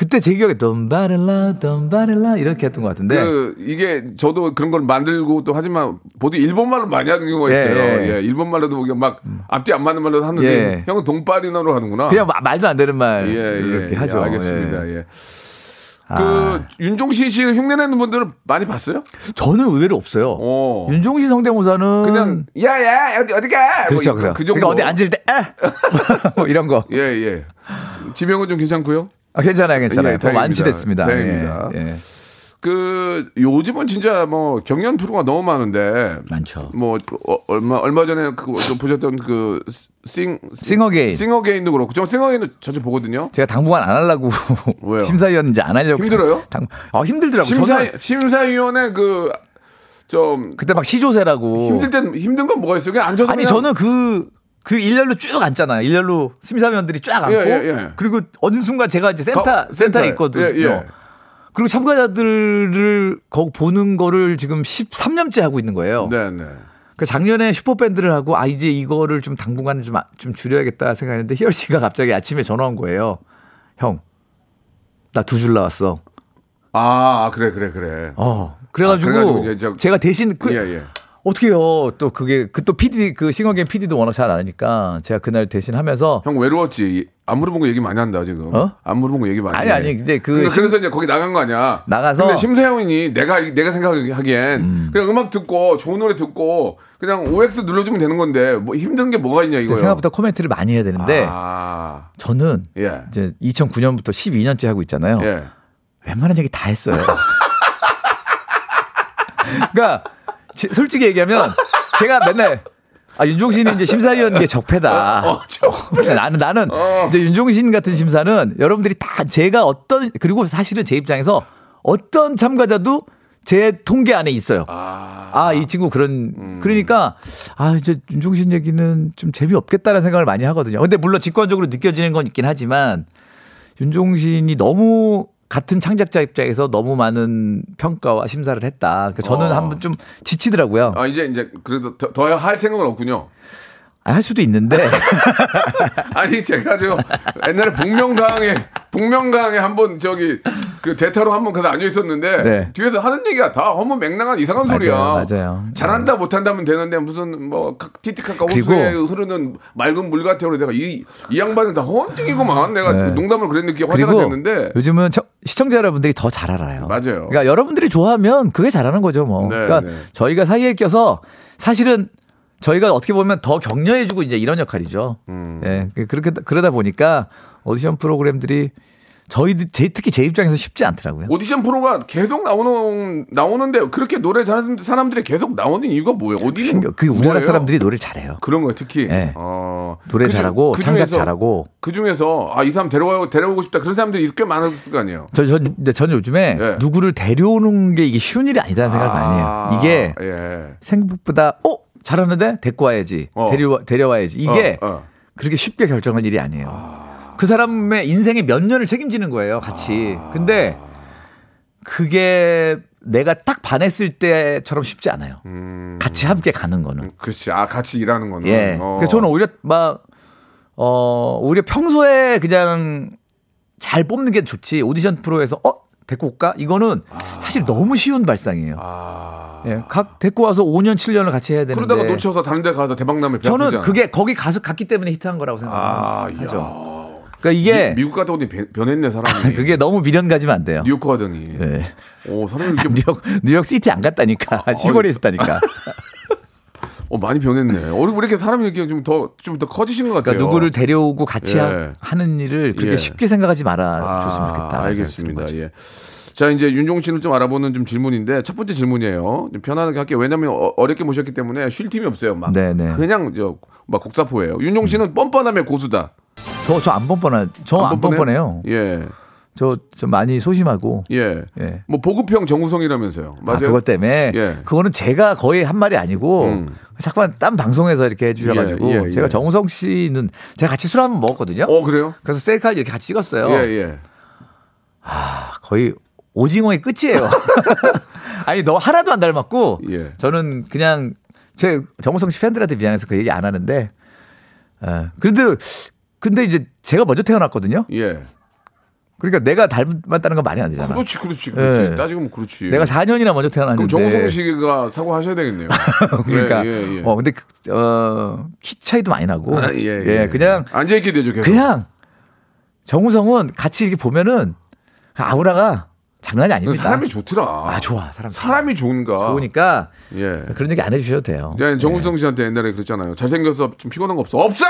그때 제 기억에 똥빨이라 똥빨이라 이렇게 했던 것 같은데 그 이게 저도 그런 걸 만들고 또 하지만 보통 일본말로 많이 하는 경우가 예, 있어요. 예. 예, 일본말로도 그냥 막 앞뒤 안 맞는 말로 하는데 예. 형은 동파리나로 하는구나. 그냥 마- 말도 안 되는 말 예, 예, 이렇게 예, 하죠. 알겠습니다. 예. 예. 그 윤종신 씨 흉내내는 분들은 많이 봤어요? 저는 의외로 없어요. 어. 윤종신 성대모사는 그냥 야야 어디 어디 가? 그렇죠, 뭐 이- 그래요. 그 정도. 그러니까 어디 앉을 때, 아! 뭐 이런 거. 예 예. 지명은 좀 괜찮고요. 아, 괜찮아요, 괜찮아요. 예, 더. 완치됐습니다. 다행입니다. 예, 예. 그 요즘은 진짜 뭐 경연 프로가 너무 많은데 많죠. 뭐 어, 얼마 얼마 전에 그 보셨던 그 싱 싱어게인. 싱어게인도 그렇고 저 싱어게인도 자주 보거든요. 제가 당분간 안 하려고 왜요? 심사위원 이제 안 하려고 힘들어요? 당, 아 힘들더라고. 심사 저는 심사위원회 그 좀 그때 막 시조세라고. 힘들 땐 힘든 건 뭐가 있어요? 그냥 앉아서 아니 그냥 저는 그, 그 일렬로 쭉 앉잖아요. 일렬로 심사위원들이 쫙 앉고. 예, 예, 예. 그리고 어느 순간 제가 이제 센터, 가- 센터에. 있거든요. 예, 예. 그리고 참가자들을 거기 보는 거를 지금 13년째 하고 있는 거예요. 네, 네. 그 작년에 슈퍼밴드를 하고 아 이제 이거를 좀 당분간 좀, 아- 좀 줄여야겠다 생각했는데 희열 씨가 갑자기 아침에 전화 온 거예요. 형, 나 두 줄 나왔어. 아, 아, 그래, 그래, 그래. 어. 그래가지고, 아, 그래가지고 제가 대신 그 예, 예. 어떻게요? 또 그게 그 또 PD 그 싱어게임 PD도 워낙 잘 아니까 제가 그날 대신 하면서 형 외로웠지. 안 물어본 거 얘기 많이 한다 지금. 어? 안 물어본 거 얘기 많이. 아니, 해. 아니, 근데 그 그러니까 심- 그래서 이제 거기 나간 거 아니야. 나가서- 근데 심세영이 내가 내가 생각하기엔 그냥 음악 듣고 좋은 노래 듣고 그냥 OX 눌러주면 되는 건데 뭐 힘든 게 뭐가 있냐 이거요. 생각보다 코멘트를 많이 해야 되는데 아, 저는 예. 이제 2009년부터 12년째 하고 있잖아요. 예. 웬만한 얘기 다 했어요. 그러니까 지- 솔직히 얘기하면 제가 맨날 아 윤종신이 이제 심사위원 게 적폐다. 어, 나는 나는 어. 이제 윤종신 같은 심사는 여러분들이 다 제가 어떤 그리고 사실은 제 입장에서 어떤 참가자도 제 통계 안에 있어요. 아, 이 친구 그런 그러니까 아 이제 윤종신 얘기는 좀 재미없겠다는 생각을 많이 하거든요. 근데 물론 직관적으로 느껴지는 건 있긴 하지만 윤종신이 너무 같은 창작자 입장에서 너무 많은 평가와 심사를 했다. 그러니까 저는 어. 한번 좀 지치더라고요. 아 이제 이제 그래도 더 할 생각은 없군요. 아, 할 수도 있는데 아니 제가 저 옛날에 복면가왕에 복면가왕에 한번 저기 그 대타로 한번 가서 앉아 있었는데 네. 뒤에서 하는 얘기가 다 허무 맹랑한 이상한 소리야. 맞아요, 맞아요. 잘한다 못한다면 되는데 무슨 뭐 티티카카 호수에 흐르는 맑은 물 같아요. 내가 이, 이 양반은 다 헌팅이구만. 내가 네. 농담을 그랬는데 그게 화제가 됐는데 요즘은 처- 시청자 여러분들이 더 잘 알아요. 맞아요. 그러니까 여러분들이 좋아하면 그게 잘하는 거죠, 뭐. 네, 그러니까 네. 저희가 사이에 껴서 사실은 저희가 어떻게 보면 더 격려해주고 이제 이런 역할이죠. 음. 예, 그렇게 그러다 보니까 오디션 프로그램들이 저희들 제 특히 제 입장에서 쉽지 않더라고요. 오디션 프로가 계속 나오는 나오는데 그렇게 노래 잘하는 사람들이 계속 나오는 이유가 뭐예요? 어디 그 우리나라 사람들이 노래를 잘해요. 그런 거예요, 특히. 네. 어, 노래 그 중- 잘하고 그 창작 잘하고 그 중에서 아 이 사람 데려와 데려오고 싶다 그런 사람들이 꽤 많았을 거 아니에요. 저, 저, 근데 저는 요즘에 예. 누구를 데려오는 게 이게 쉬운 일이 아니다는 생각을 많이 해요. 이게 예. 생각보다 어 잘하는데 데리고 와야지 어. 데려 데려와야지 이게 어, 어. 그렇게 쉽게 결정할 일이 아니에요. 그 사람의 인생의 몇 년을 책임지는 거예요, 같이. 아. 근데 그게 내가 딱 반했을 때처럼 쉽지 않아요. 같이 함께 가는 거는. 그렇지. 아 같이 일하는 거는. 예. 어. 그래서 저는 오히려 막, 어, 오히려 평소에 그냥 잘 뽑는 게 좋지. 오디션 프로에서, 어? 데리고 올까? 이거는 사실 너무 쉬운 발상이에요. 아. 예. 각 데리고 와서 5년, 7년을 같이 해야 되는데. 그러다가 놓쳐서 다른 데 가서 대박 나면 배 저는. 그게 거기 가서 갔기 때문에 히트한 거라고 아, 생각하죠. 야. 그러니까 이게 미, 국 갔다 오더니 변- 변했네 사람이. 그게 너무 미련 가지면 안 돼요. 뉴욕 가더니. 네. 오 사람이 이렇게 뉴욕 뉴욕 시티 안 갔다니까 시골에 있었다니까. 어, 많이 변했네. 왜 이렇게 사람이 이렇게 좀 더 좀 더 커지신 것 같아요. 그러니까 누구를 데려오고 같이 예. 하- 하는 일을 그렇게 예. 쉽게 생각하지 말아 아, 줬으면 좋겠다. 알겠습니다. 예. 자, 이제 윤종 씨를 좀 알아보는 좀 질문인데 첫 번째 질문이에요. 좀 편안하게 할게요. 왜냐면 어, 어렵게 모셨기 때문에 쉴 틈이 없어요. 막 네네. 그냥 저 막 곡사포예요. 윤종 씨는 뻔뻔함의 고수다. 저 저 안 뻔뻔한 저안 뻔뻔해요. 예. 저 좀 많이 소심하고. 예. 예. 뭐 보급형 정우성이라면서요. 맞아요. 아, 그것 때문에 예. 그거는 제가 거의 한 말이 아니고 음. 자꾸만 딴 방송에서 이렇게 해주셔가지고 예, 예, 예. 제가 정우성 씨는 제가 같이 술 한 번 먹었거든요. 어, 그래요? 그래서 셀카를 이렇게 같이 찍었어요. 예, 예. 거의 오징어의 끝이에요. 아니 너 하나도 안 닮았고 예. 저는 그냥 제 정우성 씨 팬들한테 미안해서 그 얘기 안 하는데 예. 근데 근데 이제 제가 먼저 태어났거든요. 예. 그러니까 내가 닮았다는 건 말이 안 되잖아. 그렇지, 그렇지, 그렇지. 예. 따지고 뭐 그렇지. 내가 4년이나 먼저 태어났는데 그럼 정우성 씨가 사과하셔야 되겠네요. 그러니까 예, 예, 예. 어 근데 그, 어, 키 차이도 많이 나고 아, 예, 예. 그냥 앉아 있게 되죠, 계속. 그냥 정우성은 같이 이렇게 보면은 아우라가 장난이 아닙니다. 사람이 좋더라. 아 좋아 사람. 사람이 좋은가. 좋으니까 예. 그런 얘기 안 해주셔도 돼요. 야, 정우성 씨한테 옛날에 그랬잖아요. 잘생겨서 좀 피곤한 거 없어? 없어!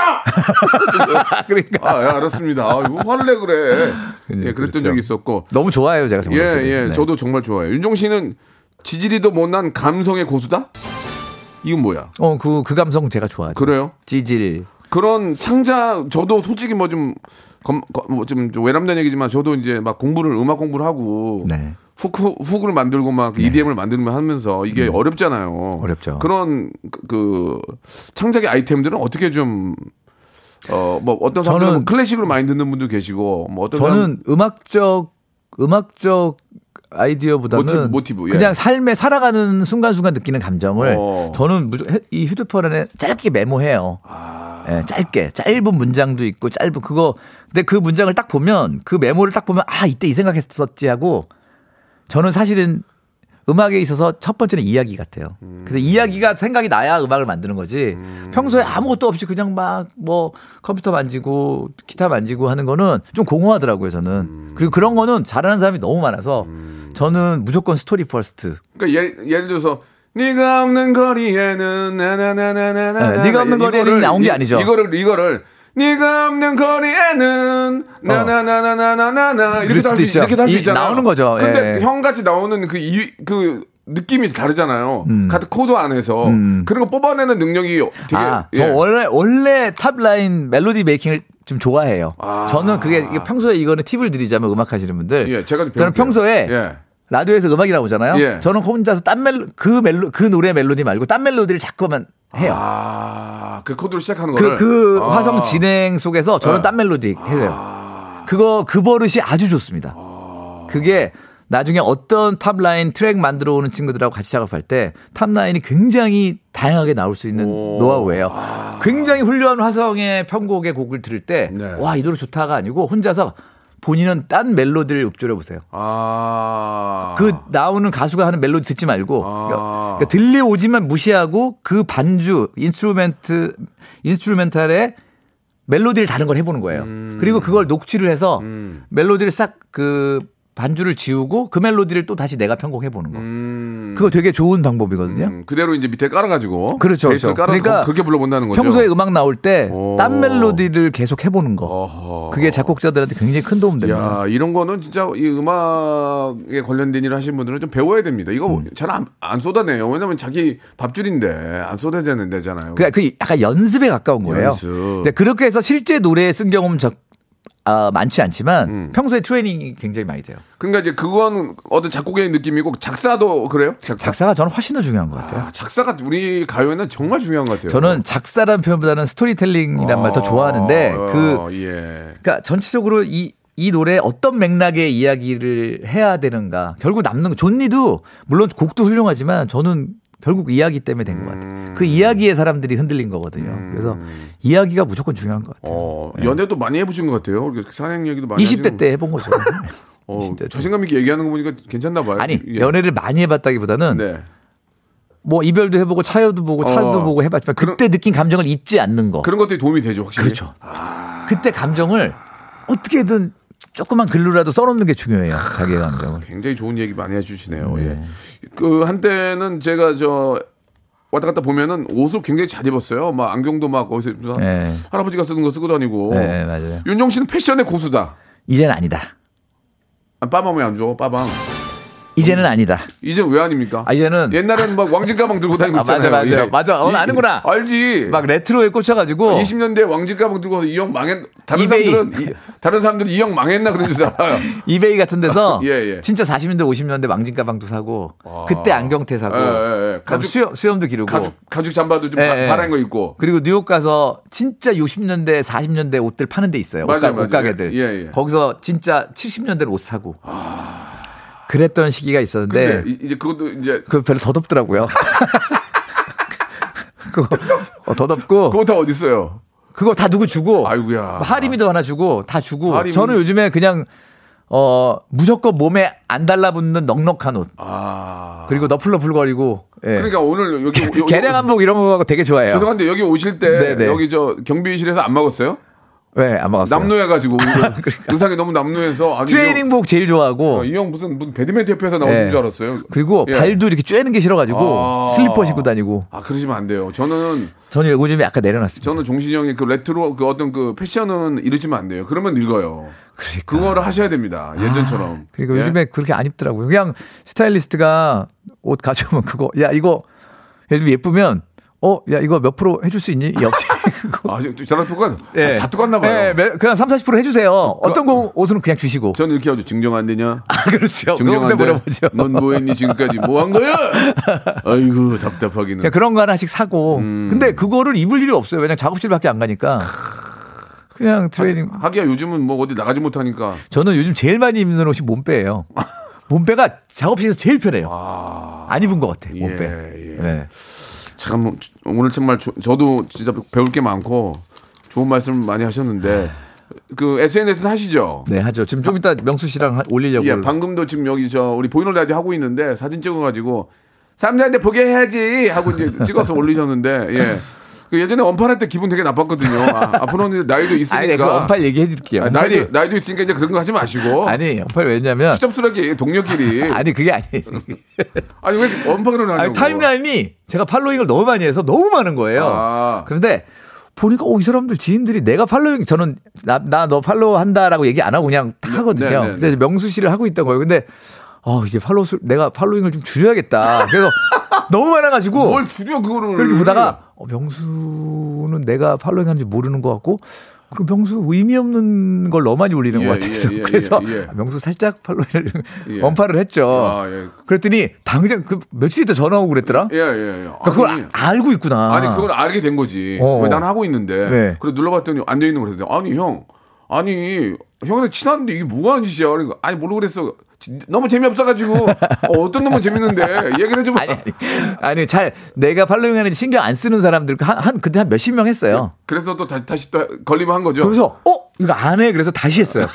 그러니까 아, 예, 알았습니다. 아, 왜 화를 내 그래. 예, 그랬던 그렇죠. 적이 있었고. 너무 좋아해요 제가 정우성 예, 씨를. 예, 네. 저도 정말 좋아해요. 윤종 씨는 지지리도 못난 감성의 고수다? 이건 뭐야? 어그 그 감성 제가 좋아하죠. 그래요? 찌질. 그런 창작, 저도 솔직히 뭐 좀, 뭐좀 외람된 얘기지만 저도 이제 막 공부를, 음악 공부를 하고. 네. 훅, 훅, 훅을 만들고 막 EDM을 만들면 하면서 이게 어렵잖아요. 어렵죠. 그런 그, 그 창작의 아이템들은 어떻게 좀 어, 뭐 어떤 뭐 클래식으로 많이 듣는 분도 계시고 뭐 어떤 사람 저는 음악적 음악적 아이디어보다는 모티브, 모티브, 예. 그냥 삶에 살아가는 순간순간 느끼는 감정을 어. 저는 이 휴대폰에 짧게 메모해요. 아. 예, 짧게 짧은 문장도 있고 짧은 그거 근데 그 문장을 딱 보면 그 메모를 딱 보면 아 이때 이 생각했었지 하고 저는 사실은 음악에 있어서 첫 번째는 이야기 같아요. 그래서 이야기가 생각이 나야 음악을 만드는 거지. 평소에 아무것도 없이 그냥 막 뭐 컴퓨터 만지고 기타 만지고 하는 거는 좀 공허하더라고요, 저는. 그리고 그런 거는 잘하는 사람이 너무 많아서 저는 무조건 story first. 그러니까 예를, 예를 들어서 네가 없는 거리에는 나나나나나나 네, 네가 없는 거리에는 나온 게 아니죠. 이거를 이거를 네가 없는 거리에는 나나나나나나나 이렇게 그럴 수도 할수. 이렇게 할수 이- 있잖아. 나오는 거죠. 근데 예. 형 같이 나오는 그이그 느낌이 다르잖아요. 음. 같은 코드 안에서 그런 거 뽑아내는 능력이 되게 아, 예. 저 원래 원래 top line melody making을 좀 좋아해요. 아. 저는 그게 평소에 이거는 팁을 드리자면 음악 하시는 분들. 예, 제가 좀 저는. 평소에 예. 라디오에서 음악이 나오잖아요. 예. 저는 혼자서 딴 멜로 그 멜로 그 노래 멜로디 말고 딴 멜로디를 자꾸만 해요. 아, 그 코드로 시작하는 그, 거를 그 아. 화성 진행 속에서 저는 네. 딴 멜로디 해요. 그거, 그 버릇이 아주 좋습니다. 그게 나중에 어떤 top line 트랙 만들어 오는 친구들하고 같이 작업할 때 top line이 굉장히 다양하게 나올 수 있는 오. 노하우예요. 굉장히 훌륭한 화성의 편곡의 곡을 들을 때, 네. 와, 이 노래 좋다가 아니고 혼자서 본인은 딴 멜로디를 읊조려 보세요. 아. 그 나오는 가수가 하는 멜로디 듣지 말고 아. 그러니까, 그러니까 들려오지만 무시하고 그 반주 instrument instrumental에 멜로디를 다른 걸 해보는 거예요. 음. 그리고 그걸 녹취를 해서 멜로디를 싹 그 반주를 지우고 그 멜로디를 또 다시 내가 편곡해 보는 거. 음. 그거 되게 좋은 방법이거든요. 음, 그대로 이제 밑에 깔아가지고 그렇죠. 그렇죠. 그러니까 그렇게 불러본다는 거죠. 평소에 음악 나올 때 오. 딴 멜로디를 계속 해보는 거. 어허. 그게 작곡자들한테 굉장히 큰 도움 됩니다. 야 이런 거는 진짜 이 음악에 관련된 일을 하시는 분들은 좀 배워야 됩니다. 이거 음. 잘안 안 쏟아내요. 왜냐면 자기 밥줄인데 안 쏟아야 되는 데잖아요. 그, 그 약간 연습에 가까운 거예요. 연습. 근데 그렇게 해서 실제 노래에 쓴 경험은 적, 아, 많지 않지만 음. 평소에 트레이닝이 굉장히 많이 돼요. 그러니까 이제 그거는 어떤 작곡의 느낌이고 작사도 그래요? 작사. 작사 가 저는 훨씬 더 중요한 것 같아요. 아, 작사가 우리 가요에는 정말 중요한 것 같아요. 저는 작사라는 표현보다는 스토리텔링이란 말더 어, 좋아하는데 어, 그 예. 그러니까 전체적으로 이이 노래 어떤 맥락의 이야기를 해야 되는가 결국 남는 거 좋니도 물론 곡도 훌륭하지만 저는 결국 이야기 때문에 된 것 같아요. 음. 그 이야기에 사람들이 흔들린 거거든요. 그래서 이야기가 무조건 중요한 것 같아요. 어, 연애도 많이 해보신 것 같아요. 사랑 얘기도 많이 20대 하시고. 때 해본 거죠. 어, 20대 때. 자신감 있게 얘기하는 거 보니까 괜찮나 봐요. 아니 예. 연애를 많이 해봤다기보다는 네. 뭐 이별도 해보고 차여도 보고 차도 어. 보고 해봤지만 그런- 그때 느낀 감정을 잊지 않는 거. 그런 것들이 도움이 되죠, 확실히. 그렇죠. 그때 감정을 어떻게든 조그만 글로라도 써놓는 게 중요해요. 자기의 감정을. 굉장히 좋은 얘기 많이 해주시네요. 네. 예. 그 한때는 제가 저 왔다 갔다 보면은 옷을 굉장히 잘 입었어요. 막 안경도 막 어디서 네. 할아버지가 쓰는 거 쓰고 다니고. 네, 맞아요. 윤종 씨는 패션의 고수다. 이제는 아니다. 아, 왜안 줘? 빠방. 이제는 아니다. 이제 왜 아닙니까? 아, 이제는 옛날에는 막 왕진 가방 들고 다니고 아, 맞아, 있잖아요. 맞아. 예. 맞아. 어, 이- 아는구나. 알지. 막 레트로에 꽂혀가지고 20년대 왕진 가방 들고 이 형 망했. 다른 이베이. 사람들은 이, 다른 사람들은 이 형 망했나 그런 줄 알아요. 이베이 같은 데서 예, 예. 진짜 40년대 50년대 망진 가방도 사고 그때 안경테 사고 예, 예, 예. 가죽- 수염, 수염도 기르고 가죽 가죽 잠바도 좀 예, 파, 예. 파란 거 입고. 그리고 뉴욕 가서 진짜 60년대 40년대 옷들 파는 데 있어요. 맞아요, 옷가, 맞아요. 옷가게들. 거기서 진짜 70년대 옷 사고 그랬던 시기가 있었는데 이- 이제 그것도 이제 그 별로 더 덥더라고요. 그거 어, 더 덥고 그거 다 어디 있어요? 그거 다 누구 주고 아이고야. 하림이도 하나 주고 다 주고 하림. 저는 요즘에 그냥 어 무조건 몸에 안 달라붙는 넉넉한 옷 아. 그리고 너플너플거리고 예. 그러니까 오늘 여기 개량 한복 이런 거 되게 좋아해요. 죄송한데 여기 오실 때 네네. 여기 저 경비실에서 안 먹었어요? 왜안 먹었어요? 남루해가지고 의상이 너무 남루해서 아니 트레이닝복 제일 좋아하고 이 형 무슨 무슨 배드민턴 협회에서 나오는 예. 줄 알았어요. 그리고 예. 발도 이렇게 쬐는 게 싫어가지고 아. 슬리퍼 신고 다니고 아 그러시면 안 돼요. 저는 저는 요즘에 약간 내려놨습니다. 저는 종신이 형의 그 레트로 그 어떤 그 패션은 이러시면 안 돼요. 그러면 늙어요. 그러니까. 그거를 하셔야 됩니다. 예전처럼. 그리고 예? 요즘에 그렇게 안 입더라고요. 그냥 스타일리스트가 옷 가져오면 그거 야 이거 예를 들면 예쁘면 어 야 이거 몇 프로 해줄 수 있니? 그거. 아, 저- 저랑 똑같, 예. 다, 다 똑같나 봐요. 예, 매- 그냥 3, 40% 해주세요. 어떤 거 옷은 그냥 주시고. 저는 이렇게 하죠. 증정 안 되냐? 아, 그렇죠. 증정한데 물어보죠. 넌 뭐 했니 지금까지 뭐 한 거야? 아이고 답답하기는. 그런 거 하나씩 사고. 음. 근데 그거를 입을 일이 없어요. 왜냐면 작업실밖에 안 가니까. 그냥 트레이닝. 하기야 요즘은 뭐 어디 나가지 못하니까. 저는 요즘 제일 많이 입는 옷이 몸빼예요. 몸빼가 작업실에서 제일 편해요. 아, 안 입은 것 같아, 예, 몸빼. 예. 네. 참 오늘 정말 저, 저도 진짜 배울 게 많고 좋은 말씀 많이 하셨는데 그 SNS는 하시죠? 네, 하죠. 지금 좀 이따 명수 씨랑 하- 올리려고. 예, 방금도 지금 여기 저 우리 보이는 라디오 하고 있는데 사진 찍어가지고 사람들한테 보게 해야지 하고 이제 찍어서 올리셨는데 예. 그 예전에 원팔할 때 기분 되게 나빴거든요. 아, 앞으로는 나이도 있으니까. 아니, 내가 원팔 얘기해 드릴게요. 아, 나이도 나이도 있으니까 이제 그런 거 하지 마시고. 아니, 원팔 왜냐면. 추접스럽게 동료끼리. 아니, 그게 아니. 아니 왜 원팔을 하냐고. 아니, 타임라인이 제가 팔로잉을 너무 많이 해서 너무 많은 거예요. 아. 그런데 보니까 오, 이 사람들 지인들이 내가 팔로잉 저는 나나너 팔로우 한다라고 얘기 안 하고 그냥 다 하거든요. 네, 네, 근데 이제 명수 씨를 하고 있던 거예요. 근데 어 이제 팔로우 수 내가 팔로잉을 좀 줄여야겠다. 그래서 너무 많아가지고 뭘 줄여 그거를. 그렇게 보다가 어, 명수는 내가 팔로잉 하는지 모르는 것 같고 그리고 명수 의미 없는 걸 너무 많이 올리는 예, 것 같아서 예, 예, 그래서 예, 예. 아, 명수 살짝 팔로잉을 예. 원파를 했죠. 아, 예. 그랬더니 당장 그 며칠 있다 전화 오고 그랬더라. 예, 예, 예. 그러니까 그걸 아니, 아- 알고 있구나. 아니 그걸 알게 된 거지. 어. 왜난 하고 있는데. 네. 그래 눌러봤더니 안 돼 있는 거랬더니 아니 형, 아니 형이랑 친한데 이게 뭐가 하는 짓이야? 그러니까 아니 모르고 그랬어. 지- 너무 재미없어가지고 어, 떤 놈은 재밌는데 얘기를 좀. 아니, 아니, 아니, 잘, 내가 팔로잉 하는지 신경 안 쓰는 사람들, 한, 한, 그때 한 몇십 명 했어요. 그래서 또 다시 다시 또 걸리면 한 거죠. 그래서, 어? 이거 안 해. 그래서 다시 했어요.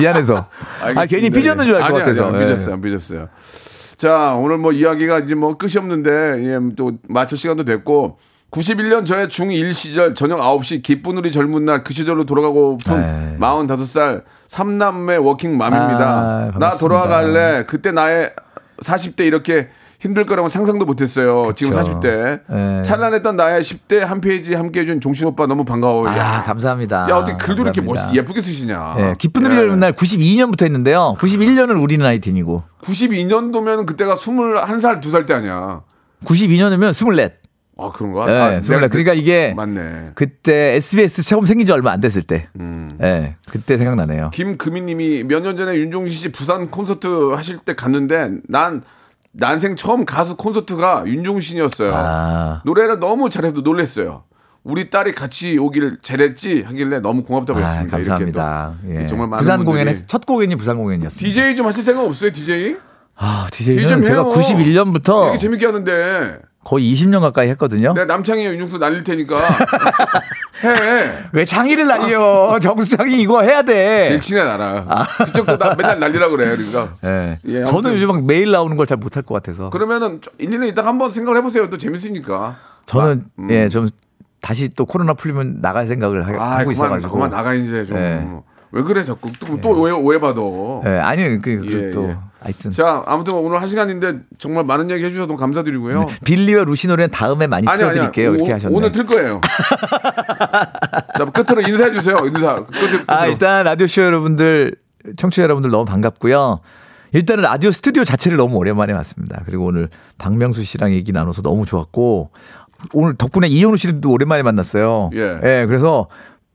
미안해서. 아, 알겠습니다. 괜히 삐졌는 줄 알것 아니, 같아서. 아니, 안 예. 삐졌어요, 안 삐졌어요. 자, 오늘 뭐 이야기가 이제 뭐 끝이 없는데, 예, 또 마칠 시간도 됐고, 91년 저의 중1 시절 저녁 9시 기쁜 우리 젊은 날 그 시절로 돌아가고픈 에이. 45살 삼남매 워킹맘입니다. 아, 나. 돌아갈래. 그때 나의 40대 이렇게 힘들 거라고 상상도 못했어요. 지금 그쵸. 40대. 예. 찬란했던 나의 10대 한 페이지 함께 해준 종신 오빠 너무 반가워요. 아, 야, 감사합니다. 야, 어떻게 글도 이렇게 감사합니다. 멋있게 예쁘게 쓰시냐. 예, 기쁜 우리 예. 젊은 날 92년부터 했는데요. 91년은 우리 나이틴이고. 92년도면 그때가 21살, 2살 때 아니야. 92년이면 24. 아, 그런가? 예, 아, 24. 내가 그러니까 이게 맞네. 그때 SBS 처음 생긴 지 얼마 안 됐을 때. 음. 예, 그때 생각나네요. 김금희 님이 몇 년 전에 윤종신 씨 부산 콘서트 하실 때 갔는데 난 난생 처음 가수 콘서트가 윤종신이었어요. 아. 노래를 너무 잘해서 놀랬어요. 우리 딸이 같이 오길 잘했지 하길래 너무 고맙다고 아, 했습니다. 감사합니다. 예. 정말 많은 부산 공연에서 첫 공연이 부산 공연이었어요. DJ 좀 하실 생각 없어요, DJ? 아, DJ DJ는 좀 제가 해요. 91년부터 이렇게 재밌게 하는데 거의 20년 가까이 했거든요. 내가 남창희 윤종수 날릴 테니까 해. 왜 장의를 날려? 정수장이 이거 해야 제일 돼. 친해 나랑. 그쪽도 나 맨날 날리라 그래. 그러니까. 예. 예, 아무튼. 저는 요즘 막 매일 나오는 걸 잘 못할 것 같아서. 그러면은 1, 2년 있다가 한번 생각을 해보세요. 또 재밌으니까. 저는 아, 음. 예, 좀 다시 또 코로나 풀리면 나갈 생각을 하, 아, 고 있어가지고. 그만 나가 이제 좀. 예. 왜 그래 자꾸 또, 또 오해, 오해받아. 예, 아니 그, 그 예, 또 예. 하여튼 자, 아무튼 오늘 한 시간인데 정말 많은 얘기 해주셔서 너무 감사드리고요. 빌리와 루시 노래는 다음에 많이 아니, 틀어드릴게요. 이렇게 오- 하셨네. 오늘 틀 거예요. 자, 끝으로 인사해 주세요. 인사. 끝으로. 끝으로. 아, 일단 라디오 쇼 여러분들, 청취자 여러분들 너무 반갑고요. 일단은 라디오 스튜디오 자체를 너무 오랜만에 왔습니다. 그리고 오늘 박명수 씨랑 얘기 나눠서 너무 좋았고, 오늘 덕분에 이현우 씨도 오랜만에 만났어요. 예. 그래서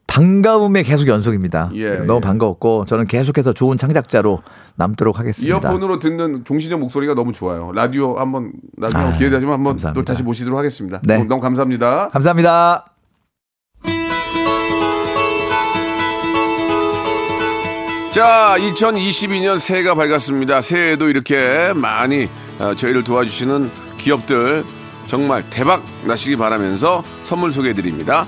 반가움의 계속 연속입니다. 예, 너무 예. 반가웠고, 저는 계속해서 좋은 창작자로 남도록 하겠습니다. 이어폰으로 듣는 종신형 목소리가 너무 좋아요. 라디오 한번 나중에 아, 기회 되시면 한번 감사합니다. 또 다시 모시도록 하겠습니다. 네. 너무, 너무 감사합니다. 감사합니다. 자, 2022년 새해가 밝았습니다. 새해에도 이렇게 많이 어, 저희를 도와주시는 기업들 정말 대박 나시기 바라면서 선물 소개해 드립니다.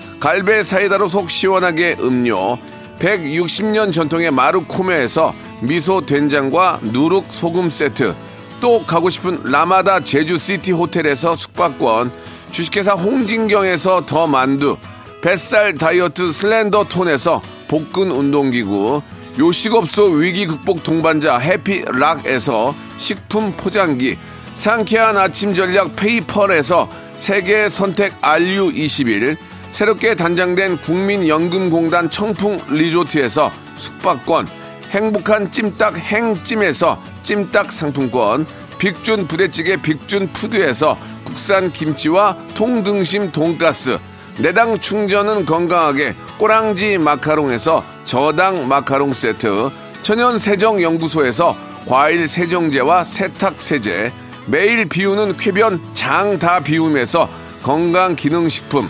갈배 사이다로 속 시원하게 음료, 160년 전통의 마루코메에서 미소 된장과 누룩 소금 세트, 또 가고 싶은 라마다 제주시티 호텔에서 숙박권, 주식회사 홍진경에서 더 만두, 뱃살 다이어트 슬렌더 톤에서 복근 운동기구, 요식업소 위기 극복 동반자 해피락에서 식품 포장기, 상쾌한 아침 전략 페이펄에서 세계 선택 RU21, 새롭게 단장된 국민연금공단 청풍 리조트에서 숙박권, 행복한 찜닭 행찜에서 찜닭 상품권, 빅준 부대찌개 빅준 푸드에서 국산 김치와 통등심 돈가스 내당 충전은 건강하게 꼬랑지 마카롱에서 저당 마카롱 세트 천연 세정 연구소에서 과일 세정제와 세탁 세제 매일 비우는 쾌변 장 다 비움에서 건강 기능 식품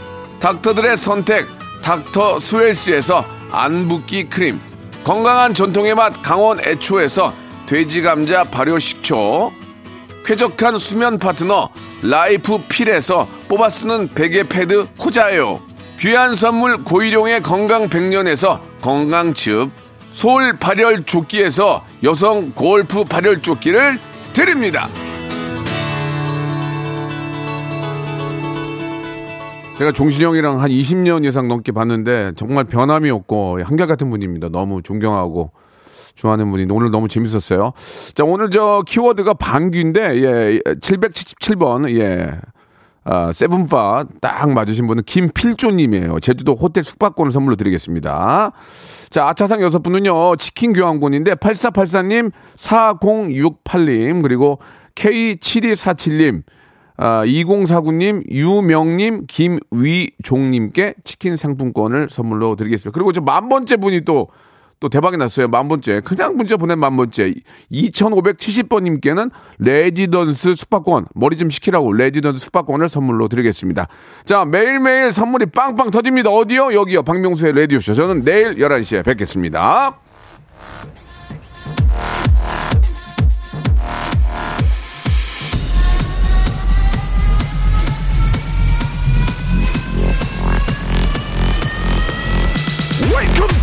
닥터들의 선택 닥터 스웰스에서 안붓기 크림. 건강한 전통의 맛 강원 애초에서 돼지 감자 발효 식초. 쾌적한 수면 파트너 라이프 필에서 뽑아 쓰는 베개 패드 코자요. 귀한 선물 고일용의 건강 백년에서 건강즙. 소울 발열 조끼에서 여성 골프 발열 조끼를 드립니다. 제가 종신이 형이랑 한 20년 이상 넘게 봤는데 정말 변함이 없고 한결같은 분입니다. 너무 존경하고 좋아하는 분인데 오늘 너무 재밌었어요. 자, 오늘 저 키워드가 방귀인데 예, 777번 예. 아, 세븐바 딱 맞으신 분은 김필조님이에요. 제주도 호텔 숙박권을 선물로 드리겠습니다. 자, 아차상 여섯 분은요, 치킨 교환권인데, 8484님, 4068님, 그리고 K7247님, 아, 2049님, 유명님, 김위종님께 치킨 상품권을 선물로 드리겠습니다. 그리고 저만 번째 분이 또, 또 대박이 났어요. 만 번째. 그냥 문자 보낸 만 번째. 2570번님께는 레지던스 숙박권, 머리 좀 식히라고 레지던스 숙박권을 선물로 드리겠습니다. 자, 매일매일 선물이 빵빵 터집니다. 어디요? 여기요. 박명수의 라디오쇼. 저는 내일 11시에 뵙겠습니다.